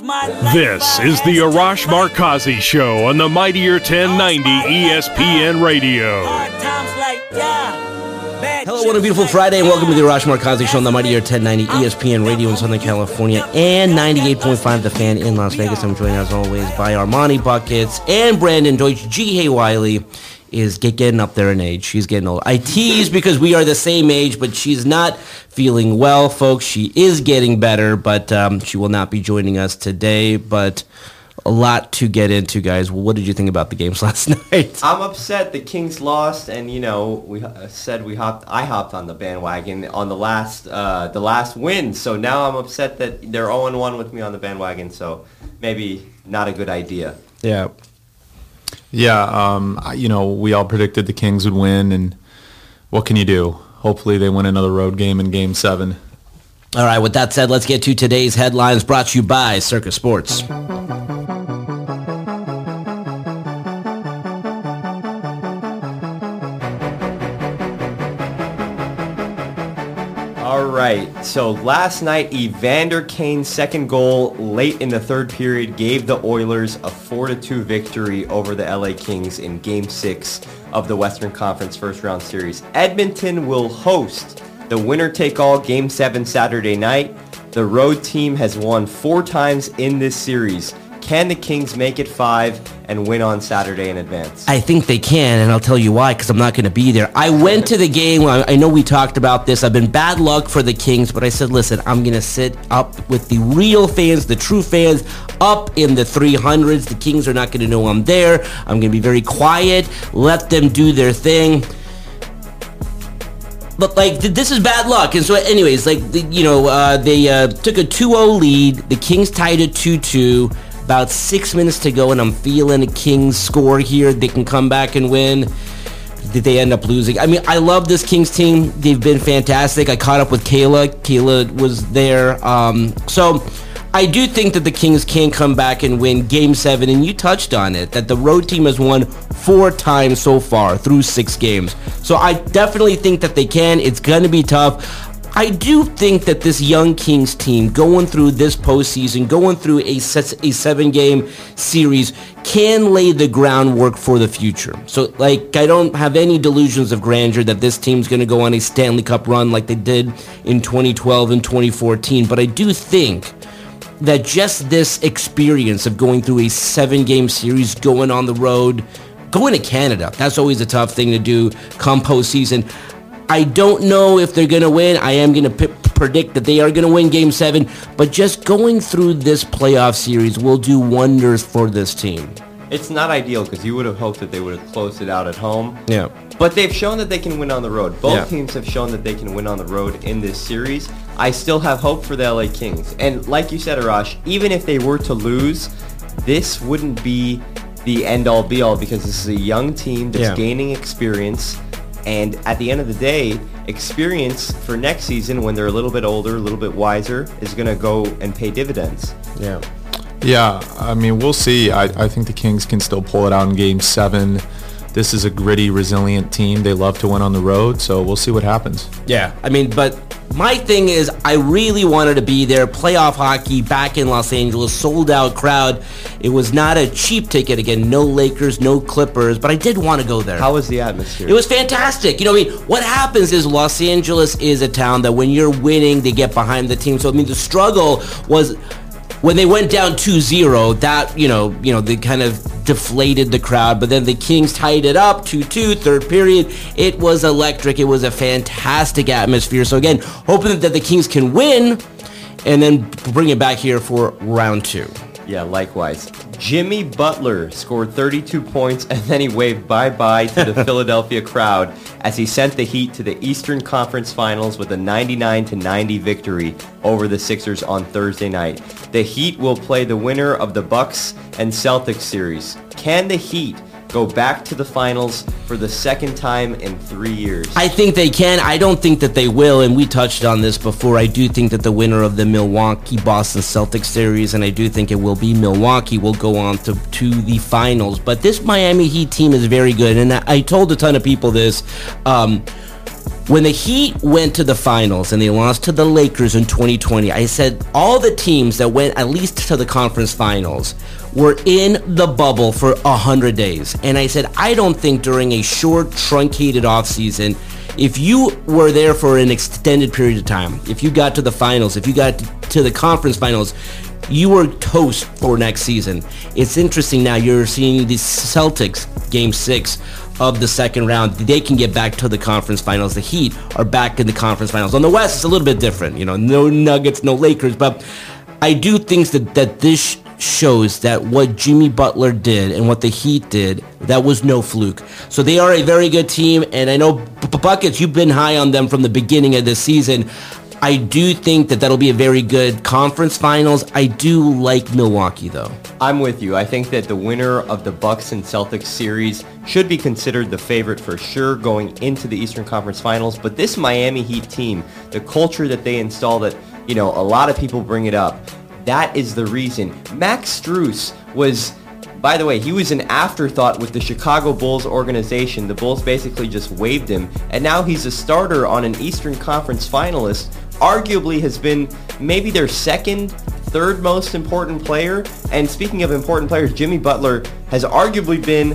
This is the Arash Markazi Show on the Mightier 1090 ESPN Radio. Hello, what a beautiful Friday, and welcome to the Arash Markazi Show on the Mightier 1090 ESPN Radio in Southern California and 98.5 The Fan in Las Vegas. I'm joined as always by Armani Buckets and Brandon Deutsch, Ji Hae Wiley is get, getting up there in age. She's getting old. I tease because we are the same age, but she's not feeling well, folks. She is getting better, but um, she will not be joining us today. But a lot to get into, guys. What did you think about the games last night? I'm upset the Kings lost, and you know we uh, said we hopped. I hopped on the bandwagon on the last uh, the last win, so now I'm upset that they're 0 1 with me on the bandwagon. So maybe not a good idea. Yeah. Yeah, um, you know, we all predicted the Kings would win, and what can you do? Hopefully they win another road game in Game 7. All right, with that said, let's get to today's headlines brought to you by Circa Sports. Right. So last night, Evander Kane's second goal late in the third period gave the Oilers a 4-2 victory over the LA Kings in Game 6 of the Western Conference First Round Series. Edmonton will host the winner-take-all Game 7 Saturday night. The road team has won four times in this series. Can the Kings make it five and win on Saturday in advance? I think they can, and I'll tell you why, because I'm not going to be there. I went to the game. I know we talked about this. I've been bad luck for the Kings, but I said, listen, I'm going to sit up with the real fans, the true fans, up in the 300s. The Kings are not going to know I'm there. I'm going to be very quiet, let them do their thing but like this is bad luck. And so, anyways, like you know, uh, they uh, took a 2-0 lead. The Kings tied it 2-2. About six minutes to go, and I'm feeling a Kings score here. They can come back and win. Did they end up losing? I mean, I love this Kings team. They've been fantastic. I caught up with Kayla. Kayla was there. Um, so I do think that the Kings can come back and win Game 7, and you touched on it, that the road team has won four times so far through six games. So I definitely think that they can. It's going to be tough. I do think that this young Kings team going through this postseason, going through a, a seven game series, can lay the groundwork for the future. So, like, I don't have any delusions of grandeur that this team's going to go on a Stanley Cup run like they did in 2012 and 2014, but I do think that just this experience of going through a seven game series, going on the road, going to Canada, that's always a tough thing to do come postseason. I don't know if they're going to win. I am going to p- predict that they are going to win game seven, but just going through this playoff series will do wonders for this team. It's not ideal because you would have hoped that they would have closed it out at home. Yeah. But they've shown that they can win on the road. Both Yeah. teams have shown that they can win on the road in this series. I still have hope for the LA Kings. And like you said, Arash, even if they were to lose, this wouldn't be the end-all be-all because this is a young team that's Yeah. gaining experience. And at the end of the day, experience for next season when they're a little bit older, a little bit wiser, is going to go and pay dividends. Yeah. Yeah, I mean, we'll see. I, I think the Kings can still pull it out in Game 7. This is a gritty, resilient team. They love to win on the road, so we'll see what happens. Yeah, I mean, but my thing is, I really wanted to be there. Playoff hockey back in Los Angeles, sold out crowd. It was not a cheap ticket. Again, no Lakers, no Clippers, but I did want to go there. How was the atmosphere? It was fantastic. You know, I mean, what happens is Los Angeles is a town that when you're winning, they get behind the team. So I mean, the struggle was when they went down 2-0, that, you know, you know, they kind of deflated the crowd. But then the Kings tied it up 2-2, third period. It was electric. It was a fantastic atmosphere. So again, hoping that the Kings can win and then bring it back here for round two. Yeah, likewise. Jimmy Butler scored 32 points and then he waved bye-bye to the Philadelphia crowd as he sent the Heat to the Eastern Conference Finals with a 99-90 victory over the Sixers on Thursday night. The Heat will play the winner of the Bucks and Celtics series. Can the Heat go back to the finals for the second time in three years. I think they can. I don't think that they will, and we touched on this before. I do think that the winner of the Milwaukee-Boston Celtics series, and I do think it will be Milwaukee, will go on to, to the finals. But this Miami Heat team is very good, and I, I told a ton of people this. Um, when the Heat went to the finals and they lost to the Lakers in 2020, I said all the teams that went at least to the conference finals were in the bubble for 100 days. And I said, I don't think during a short, truncated offseason, if you were there for an extended period of time, if you got to the finals, if you got to the conference finals, you were toast for next season. It's interesting now you're seeing the Celtics game six of the second round. They can get back to the conference finals. The Heat are back in the conference finals. On the West, it's a little bit different. You know, no Nuggets, no Lakers, but I do think that that this shows that what Jimmy Butler did and what the Heat did, that was no fluke. So they are a very good team, and I know Buckets, you've been high on them from the beginning of the season. I do think that that'll be a very good conference finals. I do like Milwaukee though. I'm with you. I think that the winner of the Bucks and Celtics series should be considered the favorite for sure going into the Eastern Conference Finals. But this Miami Heat team, the culture that they install that, you know, a lot of people bring it up. That is the reason. Max Strus was by the way, he was an afterthought with the Chicago Bulls organization. The Bulls basically just waived him, and now he's a starter on an Eastern Conference finalist arguably has been maybe their second, third most important player. And speaking of important players, Jimmy Butler has arguably been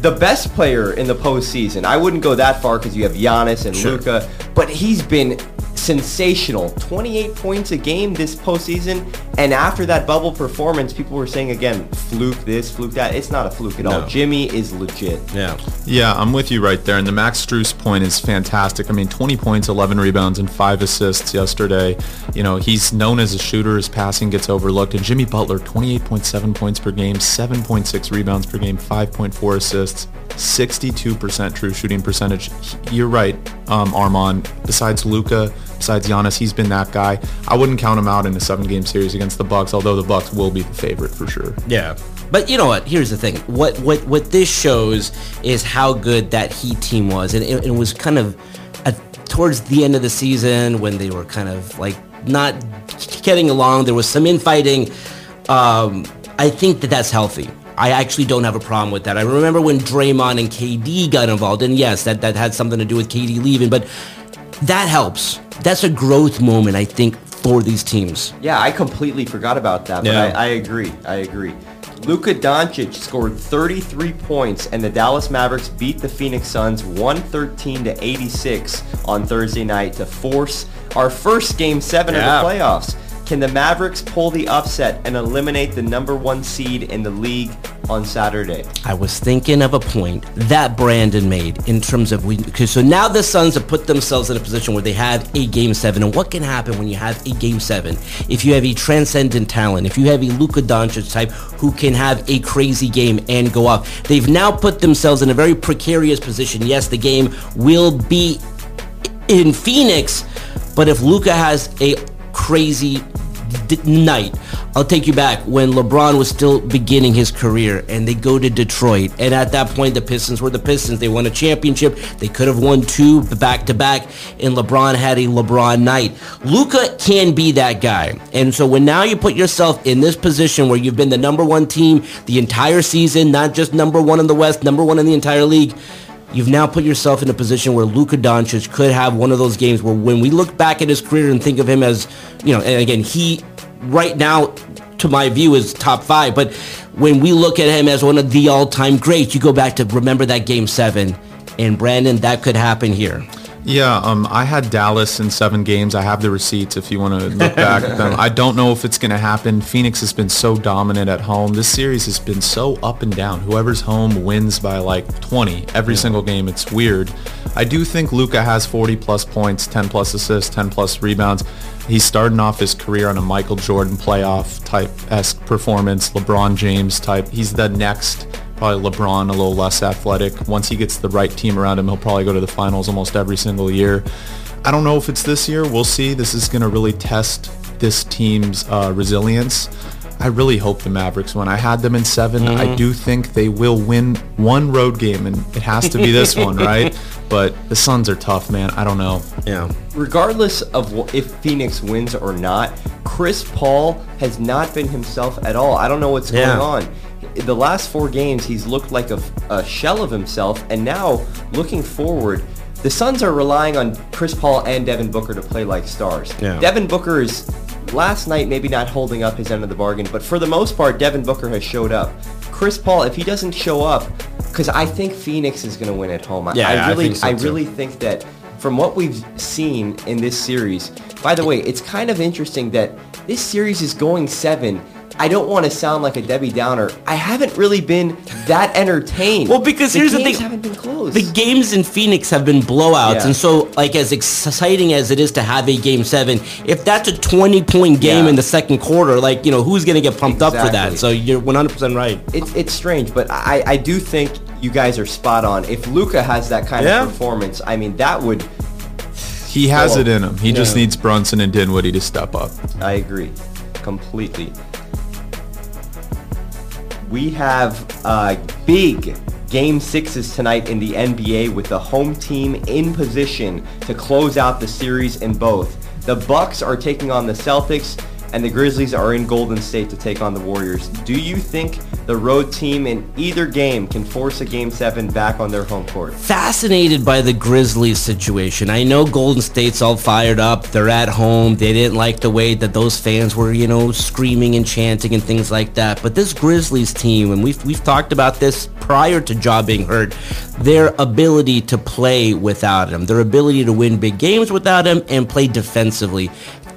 the best player in the postseason. I wouldn't go that far because you have Giannis and sure. Luka, but he's been sensational. 28 points a game this postseason. And after that bubble performance, people were saying again, fluke this, fluke that. It's not a fluke at no. all. Jimmy is legit. Yeah. Yeah, I'm with you right there. And the Max Strus point is fantastic. I mean, 20 points, 11 rebounds, and five assists yesterday. You know, he's known as a shooter. His passing gets overlooked. And Jimmy Butler, 28.7 points per game, 7.6 rebounds per game, 5.4 assists. 62% true shooting percentage. You're right, um, Armand. Besides Luka, besides Giannis, he's been that guy. I wouldn't count him out in a seven-game series against the Bucks, although the Bucks will be the favorite for sure. Yeah. But you know what? Here's the thing. What what what this shows is how good that Heat team was, and it, it was kind of towards the end of the season when they were kind of like not getting along. There was some infighting. Um, I think that that's healthy. I actually don't have a problem with that. I remember when Draymond and KD got involved, and yes, that, that had something to do with KD leaving, but that helps. That's a growth moment, I think, for these teams. Yeah, I completely forgot about that, but yeah. I, I agree. I agree. Luka Doncic scored 33 points, and the Dallas Mavericks beat the Phoenix Suns 113 to 86 on Thursday night to force our first Game Seven yeah. of the playoffs. Can the Mavericks pull the upset and eliminate the number one seed in the league on Saturday? I was thinking of a point that Brandon made in terms of we. So now the Suns have put themselves in a position where they have a game seven, and what can happen when you have a game seven? If you have a transcendent talent, if you have a Luka Doncic type who can have a crazy game and go off, they've now put themselves in a very precarious position. Yes, the game will be in Phoenix, but if Luka has a crazy d- night. I'll take you back when LeBron was still beginning his career and they go to Detroit. And at that point, the Pistons were the Pistons. They won a championship. They could have won two back to back and LeBron had a LeBron night. Luka can be that guy. And so when now you put yourself in this position where you've been the number one team the entire season, not just number one in the West, number one in the entire league, you've now put yourself in a position where Luka Doncic could have one of those games where when we look back at his career and think of him as, you know, and again, he right now, to my view, is top five. But when we look at him as one of the all-time greats, you go back to remember that game seven. And Brandon, that could happen here. Yeah, um, I had Dallas in seven games. I have the receipts if you want to look back at them. I don't know if it's going to happen. Phoenix has been so dominant at home. This series has been so up and down. Whoever's home wins by like 20 every single game. It's weird. I do think Luka has 40 plus points, 10 plus assists, 10 plus rebounds. He's starting off his career on a Michael Jordan playoff type esque performance, LeBron James type. He's the next probably LeBron a little less athletic. Once he gets the right team around him, he'll probably go to the finals almost every single year. I don't know if it's this year. We'll see. This is going to really test this team's uh, resilience. I really hope the Mavericks win. I had them in 7 mm-hmm. I do think they will win one road game, and it has to be this one, right? But the Suns are tough, man. I don't know. Yeah. Regardless of if Phoenix wins or not, Chris Paul has not been himself at all. I don't know what's yeah. going on the last four games, he's looked like a, a, shell of himself. And now, looking forward, the Suns are relying on Chris Paul and Devin Booker to play like stars. Yeah. Devin Booker is last night maybe not holding up his end of the bargain, but for the most part, Devin Booker has showed up. Chris Paul, if he doesn't show up, because I think Phoenix is going to win at home. Yeah, I, I really, I, so I really think that from what we've seen in this series. By the way, it's kind of interesting that this series is going seven I don't want to sound like a Debbie Downer. I haven't really been that entertained. Well, because the here's the thing: haven't been close. The games in Phoenix have been blowouts, yeah. and so like as exciting as it is to have a game seven, if that's a 20 point game yeah. in the second quarter, like you know who's going to get pumped exactly. up for that? So you're 100 percent right. It's it's strange, but I I do think you guys are spot on. If Luka has that kind yeah. of performance, I mean that would. He has oh. it in him. He just needs Brunson and Dinwiddie to step up. I agree, completely we have uh, big game sixes tonight in the NBA with the home team in position to close out the series in both. The Bucks are taking on the Celtics and the Grizzlies are in Golden State to take on the Warriors. Do you think the road team in either game can force a game seven back on their home court? Fascinated by the Grizzlies situation. I know Golden State's all fired up. They're at home. They didn't like the way that those fans were, you know, screaming and chanting and things like that. But this Grizzlies team, and we've we've talked about this prior to Ja being hurt, their ability to play without him, their ability to win big games without him and play defensively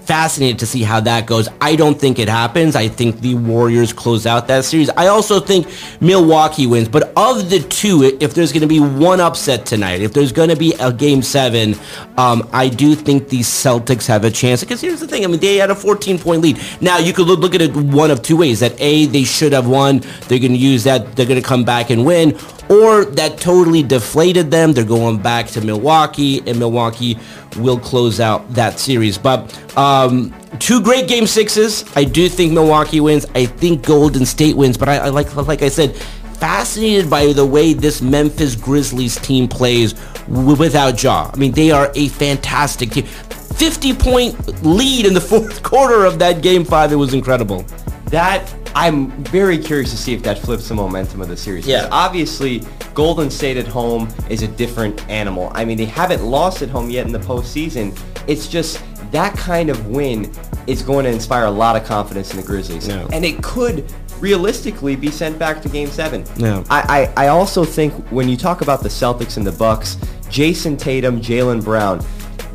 fascinated to see how that goes. I don't think it happens. I think the Warriors close out that series. I also think Milwaukee wins. But of the two, if there's going to be one upset tonight, if there's going to be a game seven, um, I do think the Celtics have a chance. Because here's the thing. I mean, they had a 14 point lead. Now, you could look at it one of two ways. That A, they should have won. They're going to use that. They're going to come back and win. Or that totally deflated them. They're going back to Milwaukee, and Milwaukee will close out that series. But um, two great game sixes. I do think Milwaukee wins. I think Golden State wins. But I, I like, like I said, fascinated by the way this Memphis Grizzlies team plays without Ja. I mean, they are a fantastic team. 50 point lead in the fourth quarter of that game five. It was incredible. That I'm very curious to see if that flips the momentum of the series. Yeah. Obviously, Golden State at home is a different animal. I mean, they haven't lost at home yet in the postseason. It's just that kind of win is going to inspire a lot of confidence in the Grizzlies. Yeah. And it could realistically be sent back to game seven. Yeah. I, I, I also think when you talk about the Celtics and the Bucks, Jayson Tatum, Jaylen Brown,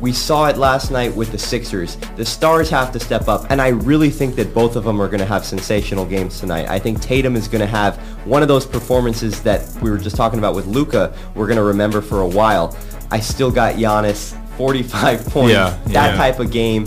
we saw it last night with the Sixers. The stars have to step up, and I really think that both of them are going to have sensational games tonight. I think Tatum is going to have one of those performances that we were just talking about with Luka. We're going to remember for a while. I still got Giannis 45 points. Yeah, that yeah. type of game.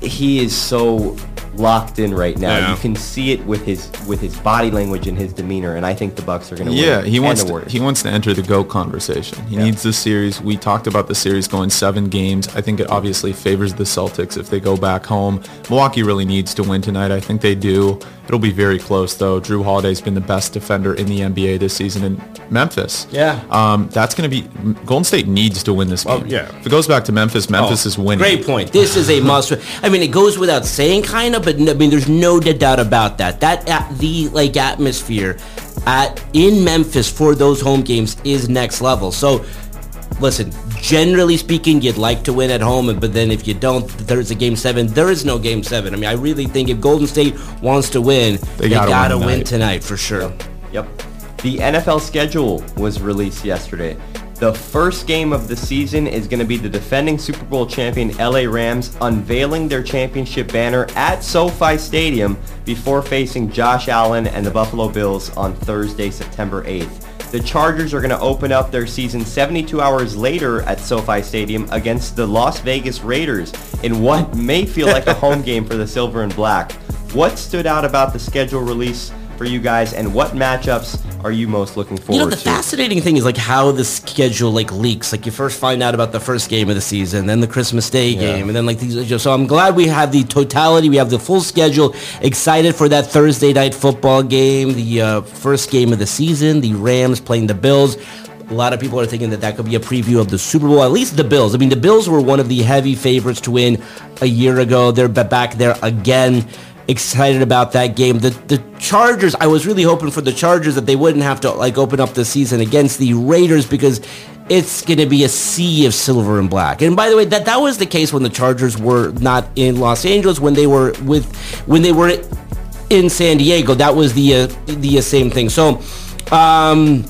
He is so locked in right now. Yeah. You can see it with his with his body language and his demeanor, and I think the Bucks are going to win. Yeah, he wants to, he wants to enter the GOAT conversation. He yeah. needs the series. We talked about the series going seven games. I think it obviously favors the Celtics if they go back home. Milwaukee really needs to win tonight. I think they do. It'll be very close though. Jrue Holiday's been the best defender in the NBA this season in Memphis. Yeah. Um, that's going to be Golden State needs to win this game. Well, yeah. If it goes back to Memphis, Memphis oh, is winning. Great point. This is a must. I mean, it goes without saying, kind of, but I mean, there's no doubt about that. That at the like atmosphere at in Memphis for those home games is next level. So listen, generally speaking, you'd like to win at home, but then if you don't, there's a game seven. There is no game seven. I mean, I really think if Golden State wants to win, they, they gotta, gotta win, win, tonight for sure. Yep. The NFL schedule was released yesterday. The first game of the season is going to be the defending Super Bowl champion LA Rams unveiling their championship banner at SoFi Stadium before facing Josh Allen and the Buffalo Bills on Thursday, September 8th. The Chargers are going to open up their season 72 hours later at SoFi Stadium against the Las Vegas Raiders in what may feel like a home game for the Silver and Black. What stood out about the schedule release for you guys, and what matchups are you most looking forward to? You know, the to? fascinating thing is like how the schedule like leaks. Like you first find out about the first game of the season, then the Christmas Day game, and then like these. So I'm glad we have the totality. We have the full schedule. Excited for that Thursday night football game, the uh, first game of the season. The Rams playing the Bills. A lot of people are thinking that that could be a preview of the Super Bowl. At least the Bills. I mean, the Bills were one of the heavy favorites to win a year ago. They're back there again excited about that game. The the Chargers, I was really hoping for the Chargers that they wouldn't have to like open up the season against the Raiders because it's going to be a sea of silver and black. And by the way, that that was the case when the Chargers were not in Los Angeles when they were with when they were in San Diego. That was the uh, the uh, same thing. So, um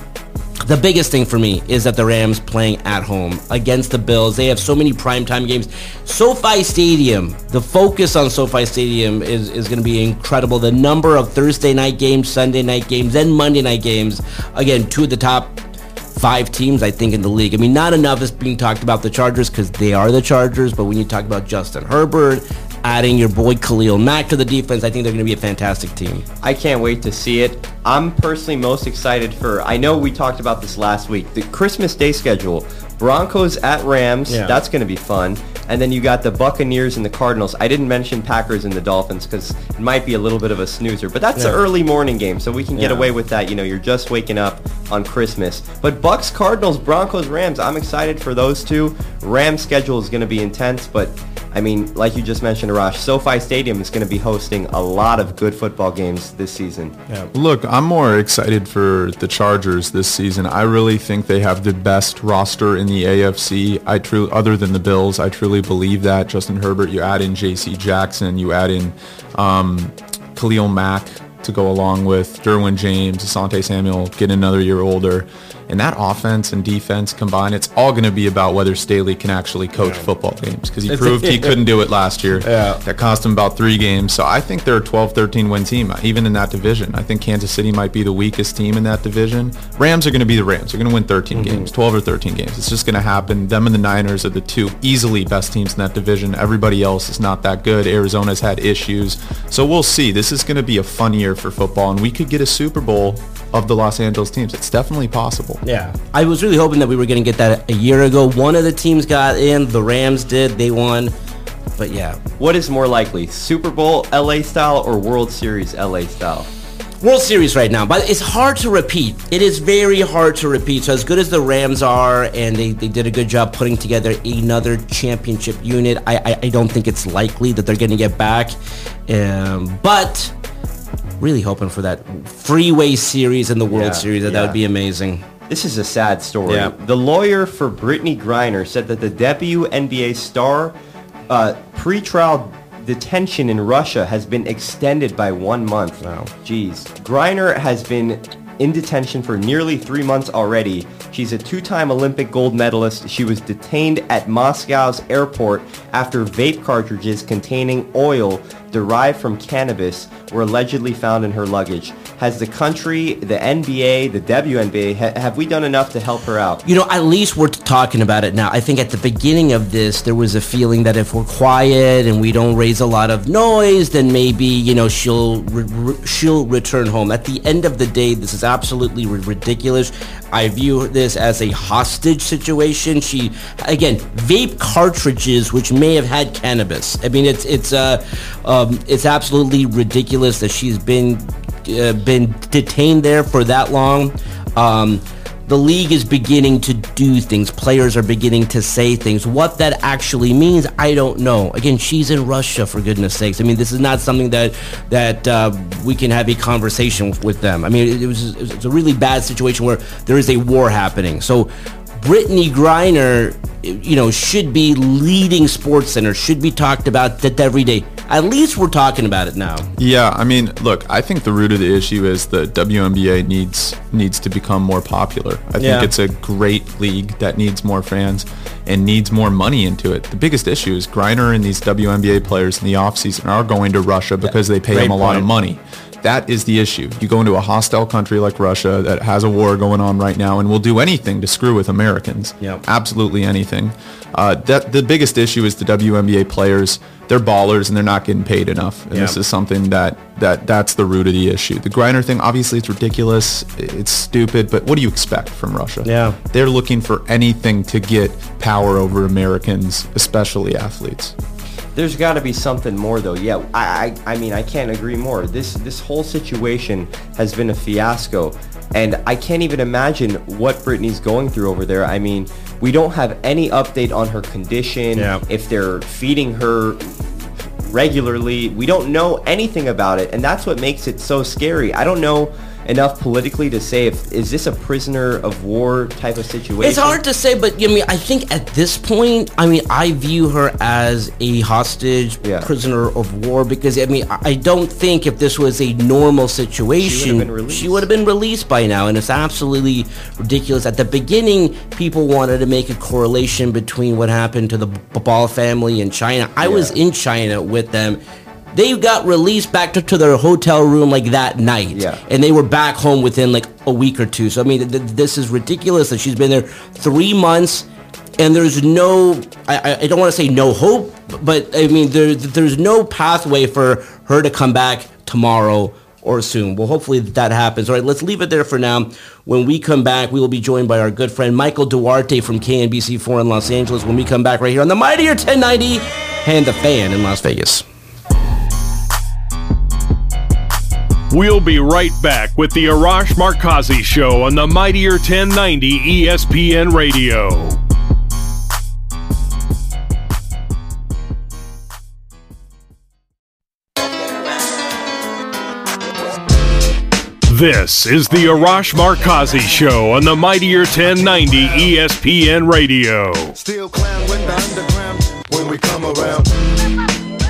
the biggest thing for me is that the Rams playing at home against the Bills. They have so many primetime games. SoFi Stadium, the focus on SoFi Stadium is, is going to be incredible. The number of Thursday night games, Sunday night games, and Monday night games. Again, two of the top five teams, I think, in the league. I mean, not enough is being talked about the Chargers because they are the Chargers, but when you talk about Justin Herbert, adding your boy Khalil Mack to the defense, I think they're going to be a fantastic team. I can't wait to see it. I'm personally most excited for, I know we talked about this last week, the Christmas Day schedule. Broncos at Rams, Yeah. that's going to be fun. And then you got the Buccaneers and the Cardinals. I didn't mention Packers and the Dolphins because it might be a little bit of a snoozer, but that's an early morning game, so we can get Yeah. away with that. You know, you're just waking up on Christmas. But Bucks, Cardinals, Broncos, Rams, I'm excited for those two. Rams schedule is going to be intense, but I mean, like you just mentioned, Arash, SoFi Stadium is going to be hosting a lot of good football games this season. Yeah. Look, I'm more excited for the Chargers this season. I really think they have the best roster in the AFC. I truly, other than the Bills, I truly believe that. Justin Herbert, you add in J.C. Jackson, you add in um, Khalil Mack to go along with Derwin James, Asante Samuel, get another year older. And that offense and defense combined, it's all going to be about whether Staley can actually coach football games because he proved he couldn't do it last year. Yeah. That cost him about three games. So I think they're a 12-13 win team, uh, even in that division. I think Kansas City might be the weakest team in that division. Rams are going to be the Rams. They're going to win 13 games, 12 or 13 games. It's just going to happen. Them and the Niners are the two easily best teams in that division. Everybody else is not that good. Arizona's had issues. So we'll see. This is going to be a fun year for football, and we could get a Super Bowl of the Los Angeles teams. It's definitely possible. Yeah. I was really hoping that we were going to get that a year ago. One of the teams got in. The Rams did. They won. But yeah. What is more likely, Super Bowl LA style or World Series LA style? World Series right now, but it's hard to repeat. It is very hard to repeat. So as good as the Rams are, and they, they did a good job putting together another championship unit, I, I, I don't think it's likely that they're going to get back. Um, but really hoping for that freeway series in the World Yeah, Series. That, that would be amazing. This is a sad story. Yeah. The lawyer for Brittney Griner said that the WNBA star uh, pretrial detention in Russia has been extended by one month. Wow. Jeez. Griner has been in detention for nearly three months already. She's a two-time Olympic gold medalist. She was detained at Moscow's airport after vape cartridges containing oil derived from cannabis were allegedly found in her luggage. Has the country, the NBA, the WNBA, ha- have we done enough to help her out? You know, at least we're talking about it now. I think at the beginning of this, there was a feeling that if we're quiet and we don't raise a lot of noise, then maybe you know she'll re- she'll return home. At the end of the day, this is absolutely ri- ridiculous. I view this as a hostage situation. She again vape cartridges which may have had cannabis. I mean, it's it's uh um, it's absolutely ridiculous that she's been uh, been detained there for that long. Um, the league is beginning to do things. Players are beginning to say things. What that actually means, I don't know. Again, she's in Russia, for goodness sakes. I mean, this is not something that that uh, we can have a conversation with them. I mean, it, it was it's a really bad situation where there is a war happening. So Brittney Griner, you know, should be leading Sports Center, should be talked about that every day. At least we're talking about it now. Yeah, I mean, look, I think the root of the issue is the WNBA needs needs to become more popular. I Yeah. think it's a great league that needs more fans and needs more money into it. The biggest issue is Griner and these WNBA players in the offseason are going to Russia because they pay Great them a lot of money. That is the issue. You go into a hostile country like Russia that has a war going on right now and will do anything to screw with Americans. Yep. Absolutely anything. Uh, that the biggest issue is the WNBA players. They're ballers and they're not getting paid enough. And this is something that that that's the root of the issue. The Griner thing, obviously, it's ridiculous. It's stupid. But what do you expect from Russia? Yeah. they're looking for anything to get power over Americans, especially athletes. There's got to be something more, though. Yeah, I, I, I mean, I can't agree more. This, this whole situation has been a fiasco, and I can't even imagine what Brittney's going through over there. I mean, we don't have any update on her condition. Yeah. If they're feeding her regularly, we don't know anything about it, and that's what makes it so scary. I don't know enough politically to say if is this a prisoner of war type of situation. It's hard to say, but I mean, I think at this point, I mean, I view her as a hostage, Yeah. prisoner of war, because I mean, I don't think if this was a normal situation, she would have been released by now, and it's absolutely ridiculous. At the beginning, people wanted to make a correlation between what happened to the Ball family in China. I was in China with them. They got released back to, to their hotel room like that night Yeah. and they were back home within like a week or two. So I mean, th- th- this is ridiculous that she's been there three months, and there's no, I, I- I don't want to say no hope, but I mean, there, there's no pathway for her to come back tomorrow or soon. Well, hopefully that happens. All right, let's leave it there for now. When we come back, we will be joined by our good friend Michael Duarte from KNBC4 in Los Angeles. When we come back right here on the Mightier 1090 and the Fan in Las Vegas. We'll be right back with the Arash Markazi Show on the Mightier 1090 ESPN Radio. This is the Arash Markazi Show on the Mightier 1090 ESPN Radio.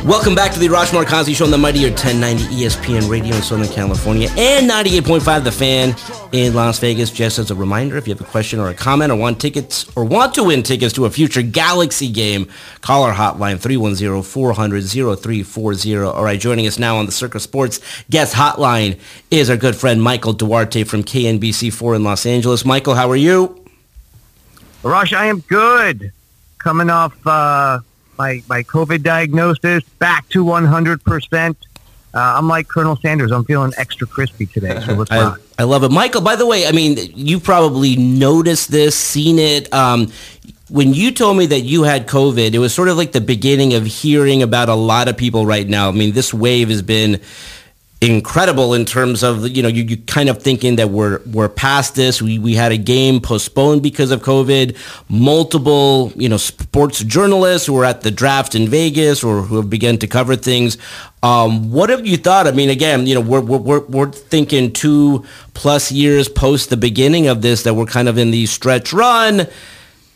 Welcome back to the Arash Markazi Show on the Mightier 1090 ESPN Radio in Southern California and 98.5 The Fan in Las Vegas. Just as a reminder, if you have a question or a comment or want tickets or want to win tickets to a future Galaxy game, call our hotline 310-400-0340. All right, joining us now on the Circa Sports guest hotline is our good friend Michael Duarte from KNBC4 in Los Angeles. Michael, how are you? Rosh, I am good. Coming off uh, my my COVID diagnosis, back to 100%. Uh, I'm like Colonel Sanders. I'm feeling extra crispy today. So let's I. I love it. Michael, by the way, I mean, you probably noticed this, seen it. Um, when you told me that you had COVID, it was sort of like the beginning of hearing about a lot of people right now. I mean, this wave has been incredible in terms of you know you, you kind of thinking that we're we're past this. We we had a game postponed because of covid. Multiple you know sports journalists who were at the draft in Vegas or who have begun to cover things. Um, what have you thought? I mean again you know we're we're we're, thinking 2 plus years post the beginning of this that we're kind of in the stretch run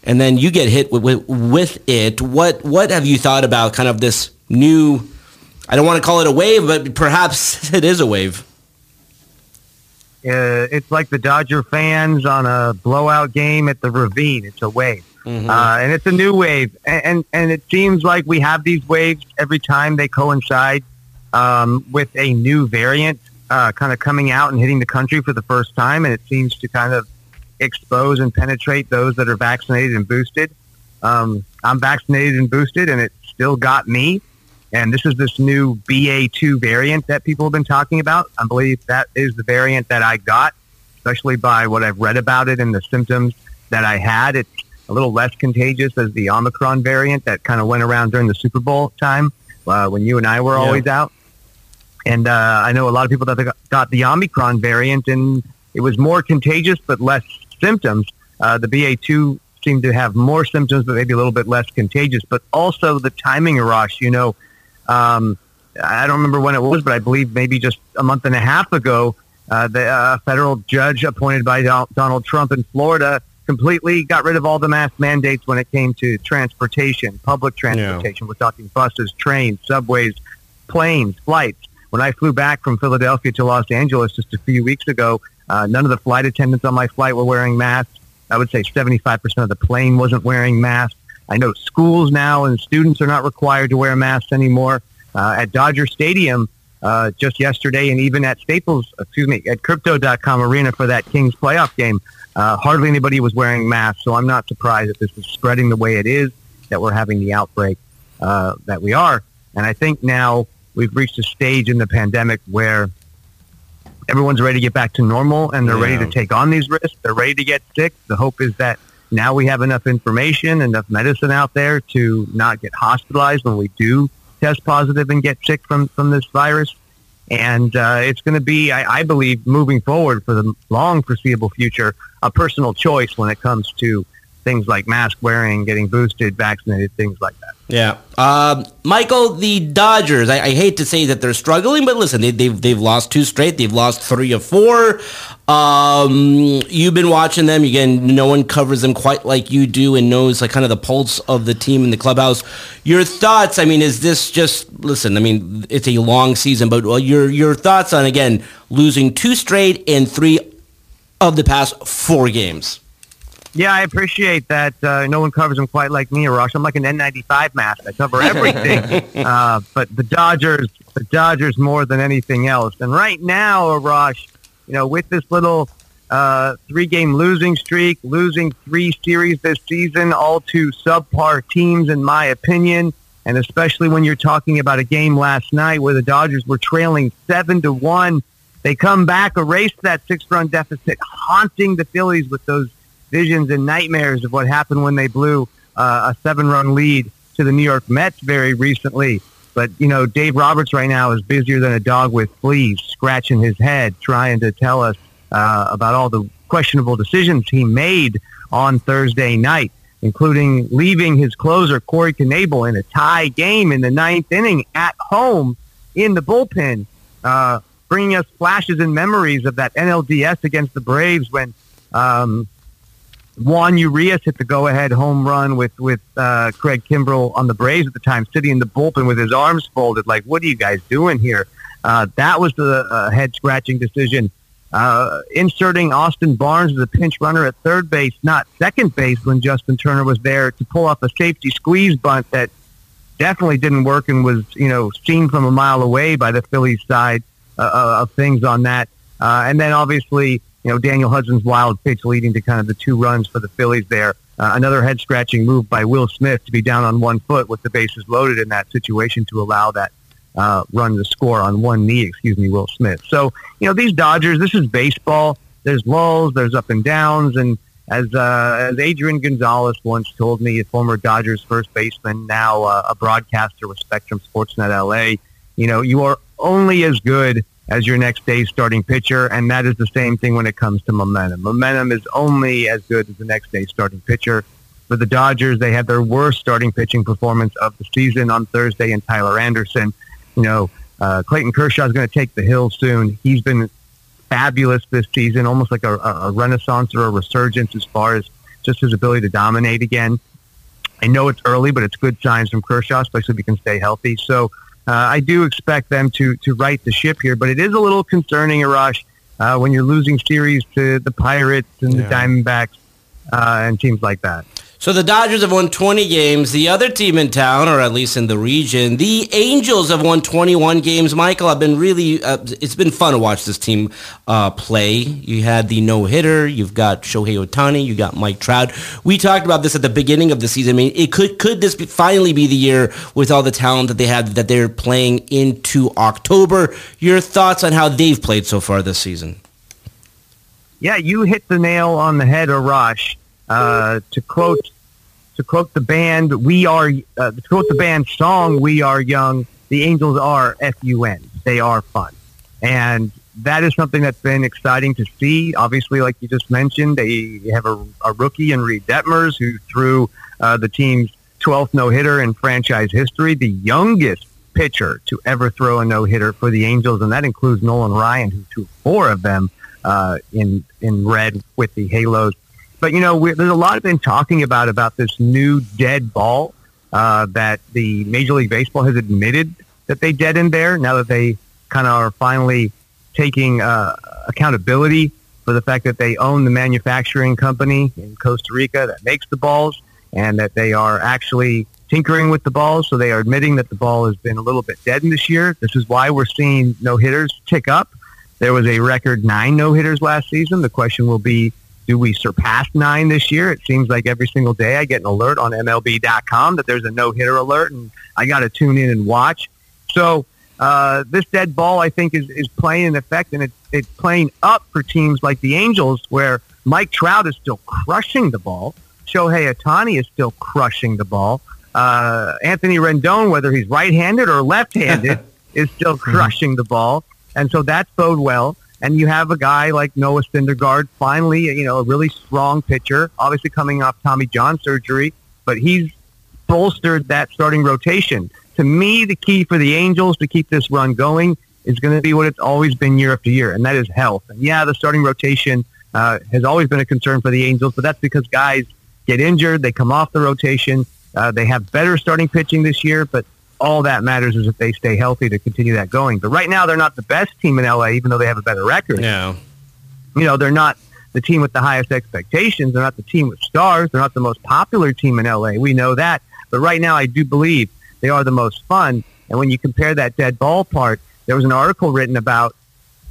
and then you get hit with, with, with it. What what have you thought about kind of this new I don't want to call it a wave, but perhaps it is a wave. Uh, it's like the Dodger fans on a blowout game at the Ravine. It's a wave. Uh, and it's a new wave. And, and, and it seems like we have these waves every time they coincide um, with a new variant uh, kind of coming out and hitting the country for the first time. And it seems to kind of expose and penetrate those that are vaccinated and boosted. Um, I'm vaccinated and boosted, and it still got me. And this is this new BA2 variant that people have been talking about. I believe that is the variant that I got, especially by what I've read about it and the symptoms that I had. It's a little less contagious as the Omicron variant that kind of went around during the Super Bowl time uh, when you and I were Yeah. always out. And uh, I know a lot of people that got- the Omicron variant, and it was more contagious but less symptoms. Uh, the BA2 seemed to have more symptoms, but maybe a little bit less contagious. But also the timing, Arash, you know, um, I don't remember when it was, but I believe maybe just a month and a half ago, uh, the uh, federal judge appointed by Donald Trump in Florida completely got rid of all the mask mandates when it came to transportation, public transportation. We're talking buses, trains, subways, planes, flights. When I flew back from Philadelphia to Los Angeles just a few weeks ago, uh, none of the flight attendants on my flight were wearing masks. I would say 75% of the plane wasn't wearing masks. I know schools now and students are not required to wear masks anymore. Uh, at Dodger Stadium, uh, just yesterday, and even at Staples, excuse me, at Crypto.com Arena for that Kings playoff game, uh, hardly anybody was wearing masks. So I'm not surprised that this is spreading the way it is, that we're having the outbreak uh, that we are. And I think now we've reached a stage in the pandemic where everyone's ready to get back to normal and they're ready to take on these risks. They're ready to get sick. The hope is that now we have enough information, enough medicine out there to not get hospitalized when we do test positive and get sick from, from this virus. And uh, it's going to be, I, I believe, moving forward for the long foreseeable future, a personal choice when it comes to things like mask wearing, getting boosted, vaccinated, things like that. Yeah. Um, Michael, the Dodgers, I, I, hate to say that they're struggling, but listen, they, have they've, they've lost two straight. They've lost three of four. Um, you've been watching them. Again, no one covers them quite like you do and knows like kind of the pulse of the team in the clubhouse. Your thoughts, I mean, is this just, listen, I mean, it's a long season, but well, your, your thoughts on, again, losing two straight and three of the past four games? Yeah, I appreciate that. Uh, no one covers them quite like me, Rush. I'm like an N95 mask. I cover everything. uh, but the Dodgers, the Dodgers more than anything else. And right now, Rush, you know, with this little uh, three-game losing streak, losing three series this season, all to subpar teams, in my opinion, and especially when you're talking about a game last night where the Dodgers were trailing seven to one, they come back, erase that six-run deficit, haunting the Phillies with those visions and nightmares of what happened when they blew uh, a seven-run lead to the New York Mets very recently. But you know, Dave Roberts right now is busier than a dog with fleas, scratching his head, trying to tell us uh, about all the questionable decisions he made on Thursday night, including leaving his closer Corey Knebel in a tie game in the ninth inning at home in the bullpen, uh, bringing us flashes and memories of that NLDS against the Braves when um, Juan Urias hit the go-ahead home run with with uh, Craig Kimbrel on the Braves at the time, sitting in the bullpen with his arms folded. Like, what are you guys doing here? Uh, that was the uh, head-scratching decision. Uh, inserting Austin Barnes as a pinch runner at third base, not second base, when Justin Turner was there to pull off a safety squeeze bunt that definitely didn't work and was, you know, seen from a mile away by the Phillies side uh, uh, of things on that. and then obviously you know, Daniel Hudson's wild pitch leading to kind of the two runs for the Phillies there. Uh, another head scratching move by Will Smith to be down on one foot with the bases loaded in that situation to allow that uh, run to score on one knee, excuse me, Will Smith. So, you know, these Dodgers, this is baseball. There's lulls, there's up and downs. And as, uh, as Adrian Gonzalez once told me, a former Dodgers first baseman, now uh, a broadcaster with Spectrum Sportsnet LA, you know, you are only as good as your next day's starting pitcher, and that is the same thing when it comes to momentum. Momentum is only as good as the next day's starting pitcher. For the Dodgers, they had their worst starting pitching performance of the season on Thursday in Tyler Anderson. You know, uh, Clayton Kershaw is going to take the hill soon. He's been fabulous this season, almost like a, a renaissance or a resurgence as far as just his ability to dominate again. I know it's early, but it's good signs from Kershaw, especially if he can stay healthy. So uh, I do expect them to to right the ship here, but it is a little concerning, Arash, uh, when you're losing series to the Pirates and yeah. the Diamondbacks uh, and teams like that. So the Dodgers have won 20 games. The other team in town, or at least in the region, the Angels have won 21 games. Michael, I've been really, uh, it's been fun to watch this team uh, play. You had the no-hitter. You've got Shohei Ohtani. You got Mike Trout. We talked about this at the beginning of the season. I mean, it could could this be, finally be the year with all the talent that they have that they're playing into October? Your thoughts on how they've played so far this season? Yeah, you hit the nail on the head, Arash. Uh, to quote to quote the band, "We are." Uh, to quote the band song, "We are young." The Angels are fun. They are fun, and that is something that's been exciting to see. Obviously, like you just mentioned, they have a, a rookie in Reid Detmers who threw uh, the team's 12th no hitter in franchise history, the youngest pitcher to ever throw a no hitter for the Angels, and that includes Nolan Ryan, who threw four of them uh, in in red with the Halos. But you know, there's a lot of been talking about about this new dead ball uh, that the Major League Baseball has admitted that they deadened there. Now that they kind of are finally taking uh, accountability for the fact that they own the manufacturing company in Costa Rica that makes the balls, and that they are actually tinkering with the balls. So they are admitting that the ball has been a little bit deadened this year. This is why we're seeing no hitters tick up. There was a record nine no hitters last season. The question will be do we surpass nine this year? It seems like every single day I get an alert on MLB.com that there's a no hitter alert, and I got to tune in and watch. So uh, this dead ball, I think, is, is playing an effect, and it's, it's playing up for teams like the Angels, where Mike Trout is still crushing the ball. Shohei Ohtani is still crushing the ball. Uh, Anthony Rendon, whether he's right-handed or left-handed, is still crushing the ball, and so that's bode well and you have a guy like Noah Syndergaard, finally, you know, a really strong pitcher, obviously coming off Tommy John surgery, but he's bolstered that starting rotation. To me, the key for the Angels to keep this run going is going to be what it's always been year after year, and that is health. And yeah, the starting rotation uh, has always been a concern for the Angels, but that's because guys get injured, they come off the rotation, uh, they have better starting pitching this year, but all that matters is if they stay healthy to continue that going. But right now, they're not the best team in LA, even though they have a better record. No. You know, they're not the team with the highest expectations. They're not the team with stars. They're not the most popular team in LA. We know that. But right now, I do believe they are the most fun. And when you compare that dead ball part, there was an article written about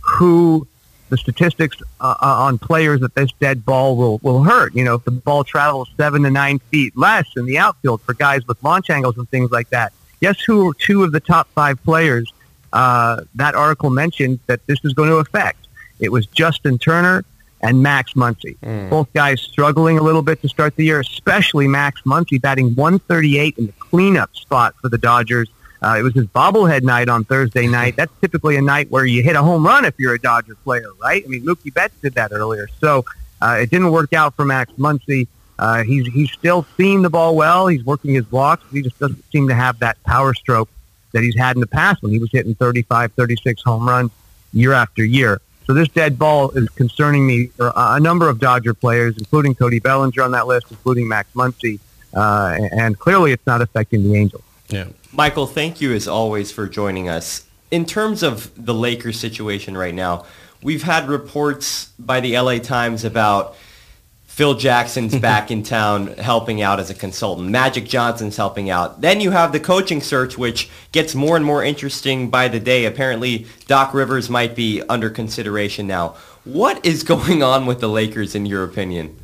who the statistics uh, on players that this dead ball will, will hurt. You know, if the ball travels seven to nine feet less in the outfield for guys with launch angles and things like that, Guess who are two of the top five players uh, that article mentioned that this is going to affect? It was Justin Turner and Max Muncy. Mm. Both guys struggling a little bit to start the year, especially Max Muncy batting 138 in the cleanup spot for the Dodgers. Uh, it was his bobblehead night on Thursday night. That's typically a night where you hit a home run if you're a Dodger player, right? I mean, Mookie Betts did that earlier. So uh, it didn't work out for Max Muncy. Uh, he's he's still seeing the ball well. He's working his blocks. He just doesn't seem to have that power stroke that he's had in the past when he was hitting 35, 36 home runs year after year. So this dead ball is concerning me for a number of Dodger players, including Cody Bellinger on that list, including Max Muncy, uh, and clearly it's not affecting the Angels. Yeah. Michael, thank you as always for joining us. In terms of the Lakers situation right now, we've had reports by the LA Times about – Phil Jackson's back in town helping out as a consultant. Magic Johnson's helping out. Then you have the coaching search, which gets more and more interesting by the day. Apparently, Doc Rivers might be under consideration now. What is going on with the Lakers, in your opinion?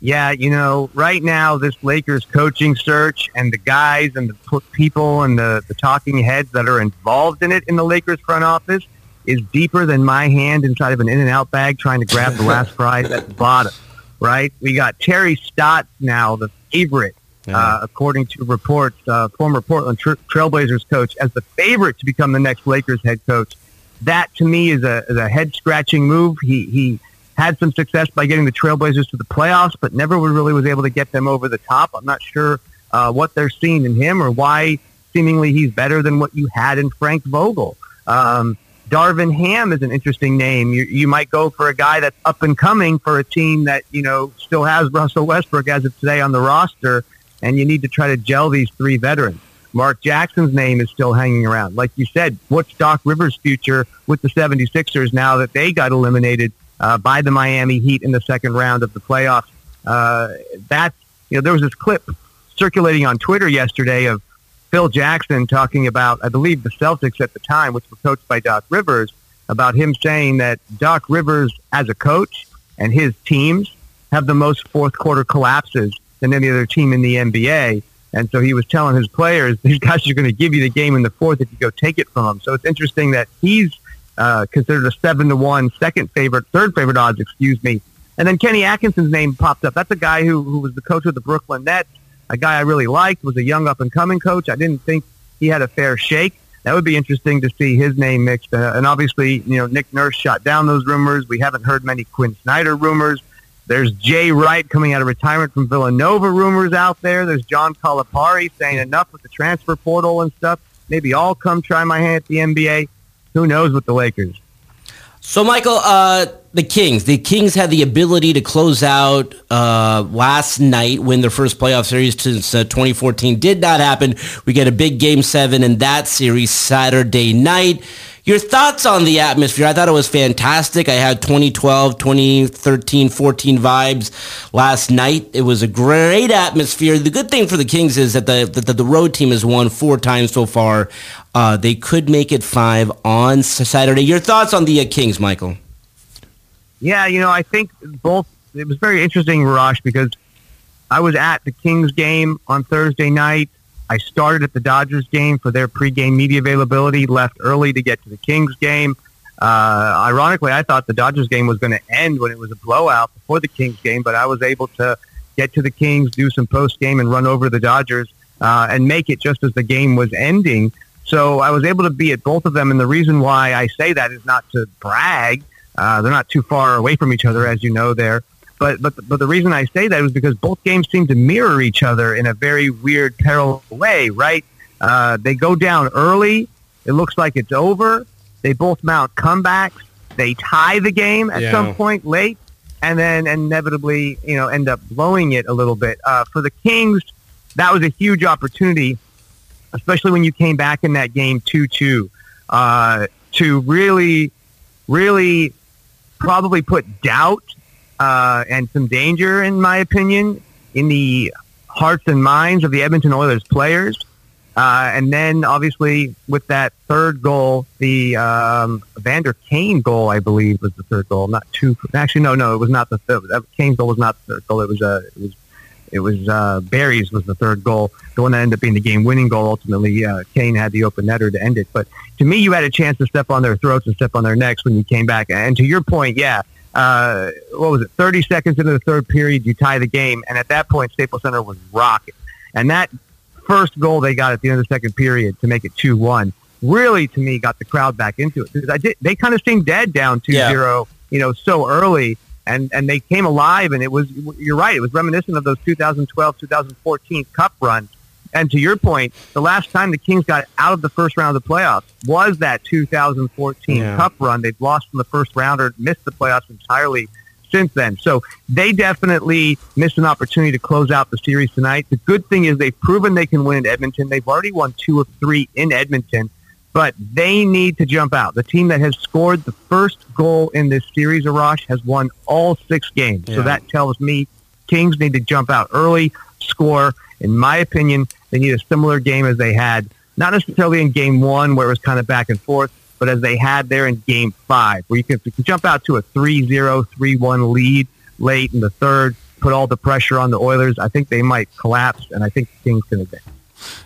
Yeah, you know, right now, this Lakers coaching search and the guys and the people and the, the talking heads that are involved in it in the Lakers front office – is deeper than my hand inside of an In-N-Out bag trying to grab the last prize at the bottom, right? We got Terry Stotts now, the favorite, yeah. uh, according to reports, uh, former Portland tra- Trailblazers coach, as the favorite to become the next Lakers head coach. That, to me, is a, is a head-scratching move. He, he had some success by getting the Trailblazers to the playoffs, but never really was able to get them over the top. I'm not sure uh, what they're seeing in him or why seemingly he's better than what you had in Frank Vogel. Um, Darvin Ham is an interesting name. You, you might go for a guy that's up and coming for a team that, you know, still has Russell Westbrook as of today on the roster, and you need to try to gel these three veterans. Mark Jackson's name is still hanging around. Like you said, what's Doc Rivers' future with the 76ers now that they got eliminated uh, by the Miami Heat in the second round of the playoffs? Uh, that's, you know, there was this clip circulating on Twitter yesterday of Phil Jackson talking about, I believe, the Celtics at the time, which were coached by Doc Rivers, about him saying that Doc Rivers, as a coach, and his teams have the most fourth quarter collapses than any other team in the NBA. And so he was telling his players, these guys are going to give you the game in the fourth if you go take it from them. So it's interesting that he's uh, considered a seven to one, second favorite, third favorite odds, excuse me. And then Kenny Atkinson's name popped up. That's a guy who, who was the coach of the Brooklyn Nets a guy I really liked, was a young up and coming coach. I didn't think he had a fair shake. That would be interesting to see his name mixed. Uh, and obviously, you know, Nick Nurse shot down those rumors. We haven't heard many Quin Snyder rumors. There's Jay Wright coming out of retirement from Villanova rumors out there. There's John Calipari saying enough with the transfer portal and stuff. Maybe I'll come try my hand at the NBA. Who knows with the Lakers? So, Michael, uh, the Kings. The Kings had the ability to close out uh, last night, win their first playoff series since uh, 2014. Did not happen. We get a big game seven in that series Saturday night. Your thoughts on the atmosphere? I thought it was fantastic. I had 2012, 2013, 14 vibes last night. It was a great atmosphere. The good thing for the Kings is that the the road team has won four times so far. Uh, they could make it five on Saturday. Your thoughts on the uh, Kings, Michael? Yeah, you know, I think both. It was very interesting, Rush, because I was at the Kings game on Thursday night. I started at the Dodgers game for their pregame media availability. Left early to get to the Kings game. Uh, ironically, I thought the Dodgers game was going to end when it was a blowout before the Kings game, but I was able to get to the Kings, do some post game, and run over the Dodgers uh, and make it just as the game was ending. So I was able to be at both of them, and the reason why I say that is not to brag. Uh, they're not too far away from each other, as you know. There, but but but the reason I say that is because both games seem to mirror each other in a very weird, parallel way. Right? Uh, they go down early. It looks like it's over. They both mount comebacks. They tie the game at Yeah. some point late, and then inevitably, you know, end up blowing it a little bit. Uh, for the Kings, that was a huge opportunity, especially when you came back in that game two-two, uh, to really, really probably put doubt uh, and some danger, in my opinion, in the hearts and minds of the Edmonton Oilers players. Uh, and then, obviously, with that third goal, the um, Vander Kane goal, I believe, was the third goal. Not two. Actually, no, no, it was not the third. Kane's goal was not the third goal. It was uh, it was it was uh, Barrie's was the third goal, the one that ended up being the game-winning goal. Ultimately, uh, Kane had the open netter to end it. But to me, you had a chance to step on their throats and step on their necks when you came back. And to your point, yeah, uh, what was it? Thirty seconds into the third period, you tie the game, and at that point, Staples Center was rocking. And that first goal they got at the end of the second period to make it two-one really, to me, got the crowd back into it because I did. They kind of seemed dead down 2-0, you know, so early and and they came alive and it was you're right it was reminiscent of those 2012 2014 cup runs. And to your point the last time the kings got out of the first round of the playoffs was that 2014 Yeah. cup run. They've lost in the first round or missed the playoffs entirely since then. So they definitely missed an opportunity to close out the series tonight. The good thing is they've proven they can win in edmonton. They've already won two of three in edmonton but they need to jump out. The team that has scored the first goal in this series, Arash, has won all six games. Yeah. So that tells me Kings need to jump out early, score. In my opinion, they need a similar game as they had, not necessarily in game one where it was kind of back and forth, but as they had there in game five, where you can, you can jump out to a 3-0, 3-1 lead late in the third, put all the pressure on the Oilers. I think they might collapse, and I think the Kings can advance.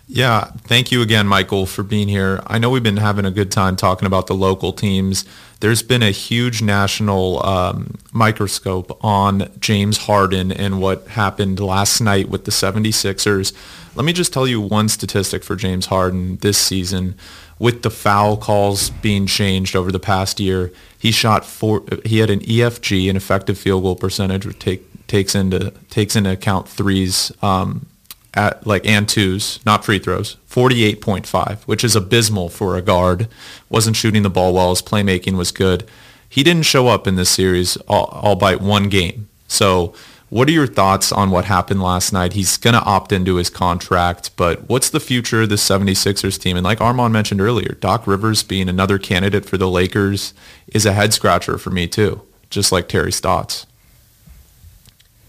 Yeah, thank you again, Michael, for being here. I know we've been having a good time talking about the local teams. There's been a huge national um, microscope on James Harden and what happened last night with the 76ers. Let me just tell you one statistic for James Harden this season. With the foul calls being changed over the past year, he shot four. He had an EFG, an effective field goal percentage, which take, takes into takes into account threes. Um, at like and twos, not free throws, 48.5, which is abysmal for a guard. Wasn't shooting the ball well. His playmaking was good. He didn't show up in this series all, by one game. So what are your thoughts on what happened last night? He's going to opt into his contract, but what's the future of the 76ers team? And like Armani mentioned earlier, Doc Rivers being another candidate for the Lakers is a head scratcher for me too, just like Terry Stotts.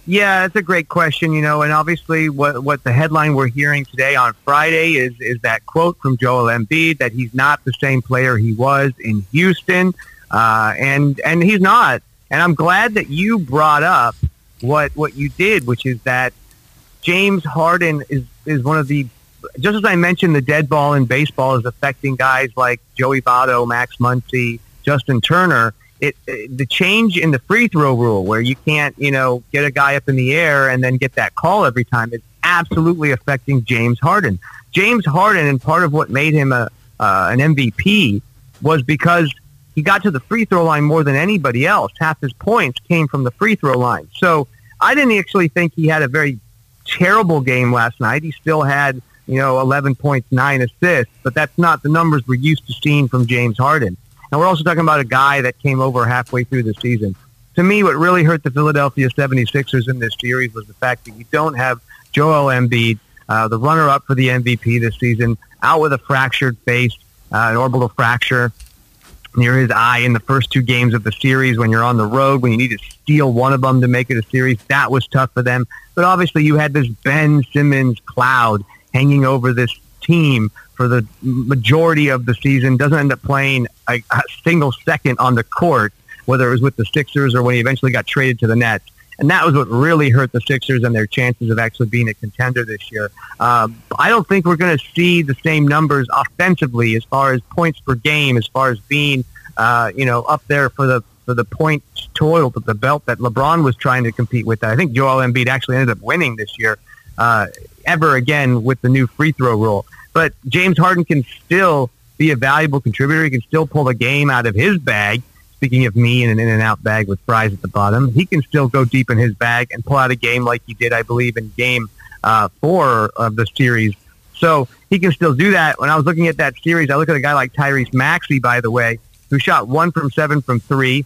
Yeah, that's a great question, you know, and obviously what what the headline we're hearing today on Friday is is that quote from Joel Embiid that he's not the same player he was in Houston, uh, and and he's not. And I'm glad that you brought up what what you did, which is that James Harden is is one of the just as I mentioned, the dead ball in baseball is affecting guys like Joey Votto, Max Muncy, Justin Turner. It, it the change in the free throw rule, where you can't, you know, get a guy up in the air and then get that call every time, is absolutely affecting James Harden. James Harden, and part of what made him a uh, an MVP was because he got to the free throw line more than anybody else. Half his points came from the free throw line. So I didn't actually think he had a very terrible game last night. He still had, you know, 11 points, nine assists, but that's not the numbers we're used to seeing from James Harden. And we're also talking about a guy that came over halfway through the season. to me, what really hurt the Philadelphia 76ers in this series was the fact that you don't have Joel Embiid, uh, the runner-up for the MVP this season, out with a fractured face, uh, an orbital fracture near his eye in the first two games of the series when you're on the road, when you need to steal one of them to make it a series. That was tough for them. But obviously you had this Ben Simmons cloud hanging over this team for the majority of the season, doesn't end up playing a, a single second on the court, whether it was with the Sixers or when he eventually got traded to the Nets. And that was what really hurt the Sixers and their chances of actually being a contender this year. Um, I don't think we're going to see the same numbers offensively as far as points per game, as far as being, uh, you know, up there for the for the point toil to the belt that LeBron was trying to compete with. I think Joel Embiid actually ended up winning this year, uh, ever again with the new free throw rule. But James Harden can still be a valuable contributor. He can still pull the game out of his bag speaking of me in an In-N-Out bag with fries at the bottom, he can still go deep in his bag and pull out a game like he did, I believe, in game uh, four of the series. So he can still do that. When I was looking at that series, I look at a guy like Tyrese Maxey, by the way, who shot one from seven from three.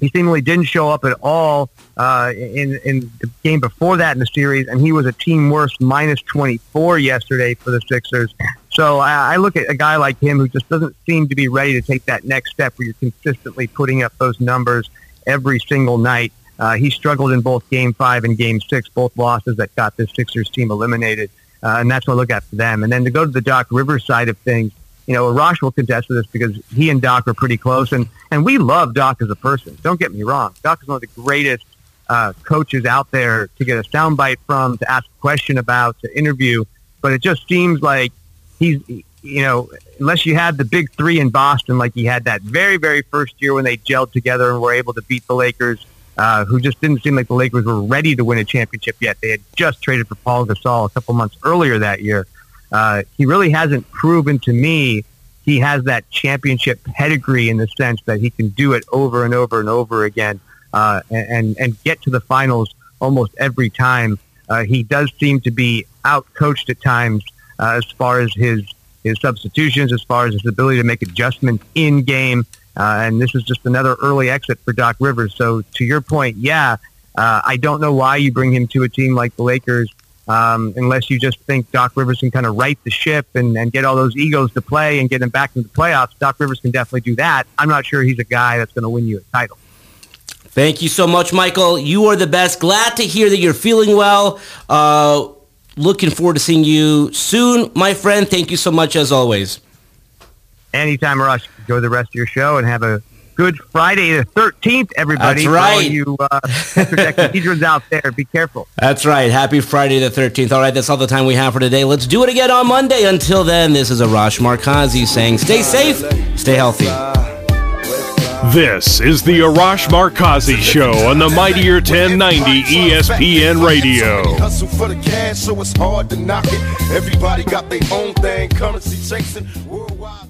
He seemingly didn't show up at all uh, in in the game before that in the series, and he was a team worst minus 24 yesterday for the Sixers. So I, I look at a guy like him who just doesn't seem to be ready to take that next step where you're consistently putting up those numbers every single night. Uh, he struggled in both Game Five and Game Six, both losses that got this Sixers team eliminated, uh, and that's what I look at for them. And then to go to the Doc Rivers side of things, you know, Rosh will contest to this because he and Doc are pretty close, and and we love Doc as a person. Don't get me wrong, Doc is one of the greatest uh, coaches out there to get a soundbite from, to ask a question about, to interview. But it just seems like he's you know unless you had the big three in Boston like he had that very very first year when they gelled together and were able to beat the Lakers, uh, who just didn't seem like the Lakers were ready to win a championship yet. They had just traded for Pau Gasol a couple months earlier that year. Uh, he really hasn't proven to me he has that championship pedigree in the sense that he can do it over and over and over again uh, and and get to the finals almost every time. Uh, he does seem to be out coached at times uh, as far as his his substitutions, as far as his ability to make adjustments in game. Uh, and this is just another early exit for Doc Rivers. So to your point, yeah, I don't know why you bring him to a team like the Lakers um, unless you just think Doc Rivers can kind of right the ship and, and get all those egos to play and get them back into the playoffs. Doc Rivers can definitely do that. I'm not sure he's a guy that's going to win you a title. Thank you so much, Michael. You are the best. Glad to hear that you're feeling well. Uh, looking forward to seeing you soon, my friend. Thank you so much as always. Anytime, Rush. Enjoy the rest of your show and have a good Friday the 13th, everybody. That's right. For all you uh, teachers out there, be careful. That's right. Happy Friday the 13th. All right, that's all the time we have for today. Let's do it again on Monday. Until then, this is Arash Markazi saying stay safe, stay healthy. This is the Arash Markazi Show on the Mightier 1090 ESPN Radio. Hustle for the cash, so it's hard to knock it. Everybody got their own thing, currency chasing worldwide.